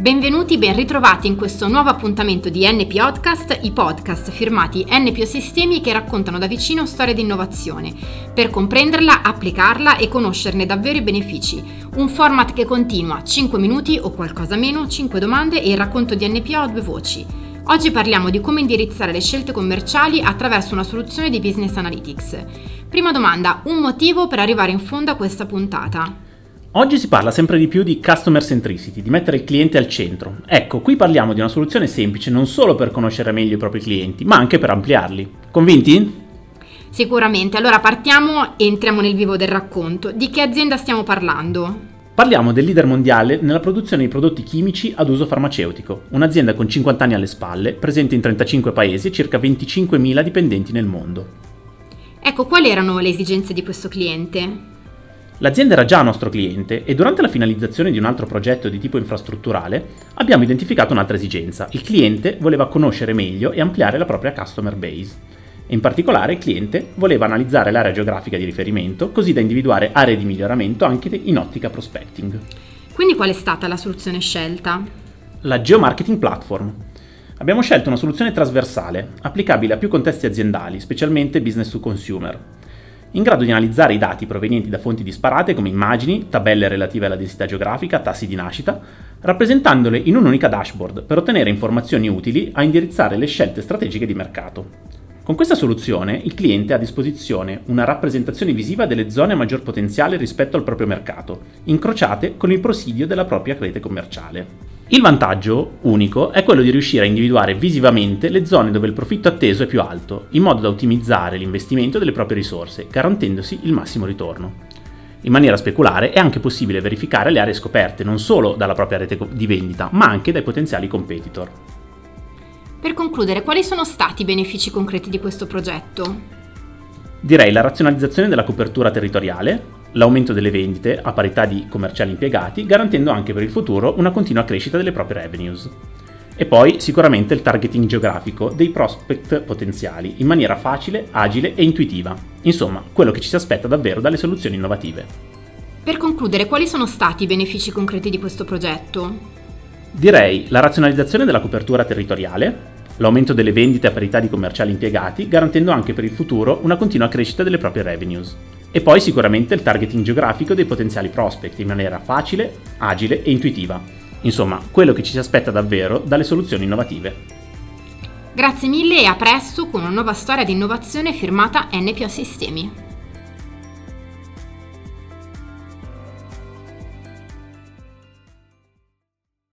Benvenuti, ben ritrovati in questo nuovo appuntamento di NP Podcast, i podcast firmati NPO Sistemi che raccontano da vicino storie di innovazione, per comprenderla, applicarla e conoscerne davvero i benefici. Un format che continua 5 minuti o qualcosa meno, 5 domande e il racconto di NPO a due voci. Oggi parliamo di come indirizzare le scelte commerciali attraverso una soluzione di business analytics. Prima domanda, un motivo per arrivare in fondo a questa puntata? Oggi si parla sempre di più di customer centricity, di mettere il cliente al centro. Ecco, qui parliamo di una soluzione semplice non solo per conoscere meglio i propri clienti, ma anche per ampliarli. Convinti? Sicuramente, allora partiamo e entriamo nel vivo del racconto. Di che azienda stiamo parlando? Parliamo del leader mondiale nella produzione di prodotti chimici ad uso farmaceutico, un'azienda con 50 anni alle spalle, presente in 35 paesi e circa 25.000 dipendenti nel mondo. Ecco, quali erano le esigenze di questo cliente? L'azienda era già nostro cliente e durante la finalizzazione di un altro progetto di tipo infrastrutturale abbiamo identificato un'altra esigenza. Il cliente voleva conoscere meglio e ampliare la propria customer base. in particolare il cliente voleva analizzare l'area geografica di riferimento così da individuare aree di miglioramento anche in ottica prospecting. Quindi qual è stata la soluzione scelta? La Geomarketing Platform. Abbiamo scelto una soluzione trasversale, applicabile a più contesti aziendali, specialmente business to consumer in grado di analizzare i dati provenienti da fonti disparate come immagini, tabelle relative alla densità geografica, tassi di nascita, rappresentandole in un'unica dashboard per ottenere informazioni utili a indirizzare le scelte strategiche di mercato. Con questa soluzione il cliente ha a disposizione una rappresentazione visiva delle zone a maggior potenziale rispetto al proprio mercato, incrociate con il prosidio della propria rete commerciale. Il vantaggio unico è quello di riuscire a individuare visivamente le zone dove il profitto atteso è più alto, in modo da ottimizzare l'investimento delle proprie risorse, garantendosi il massimo ritorno. In maniera speculare è anche possibile verificare le aree scoperte non solo dalla propria rete di vendita, ma anche dai potenziali competitor. Per concludere, quali sono stati i benefici concreti di questo progetto? Direi la razionalizzazione della copertura territoriale, l'aumento delle vendite a parità di commerciali impiegati, garantendo anche per il futuro una continua crescita delle proprie revenues. E poi sicuramente il targeting geografico dei prospect potenziali in maniera facile, agile e intuitiva. Insomma, quello che ci si aspetta davvero dalle soluzioni innovative. Per concludere, quali sono stati i benefici concreti di questo progetto? Direi la razionalizzazione della copertura territoriale, l'aumento delle vendite a parità di commerciali impiegati, garantendo anche per il futuro una continua crescita delle proprie revenues. E poi sicuramente il targeting geografico dei potenziali prospect in maniera facile, agile e intuitiva. Insomma, quello che ci si aspetta davvero dalle soluzioni innovative. Grazie mille e a presto con una nuova storia di innovazione firmata NPO Sistemi.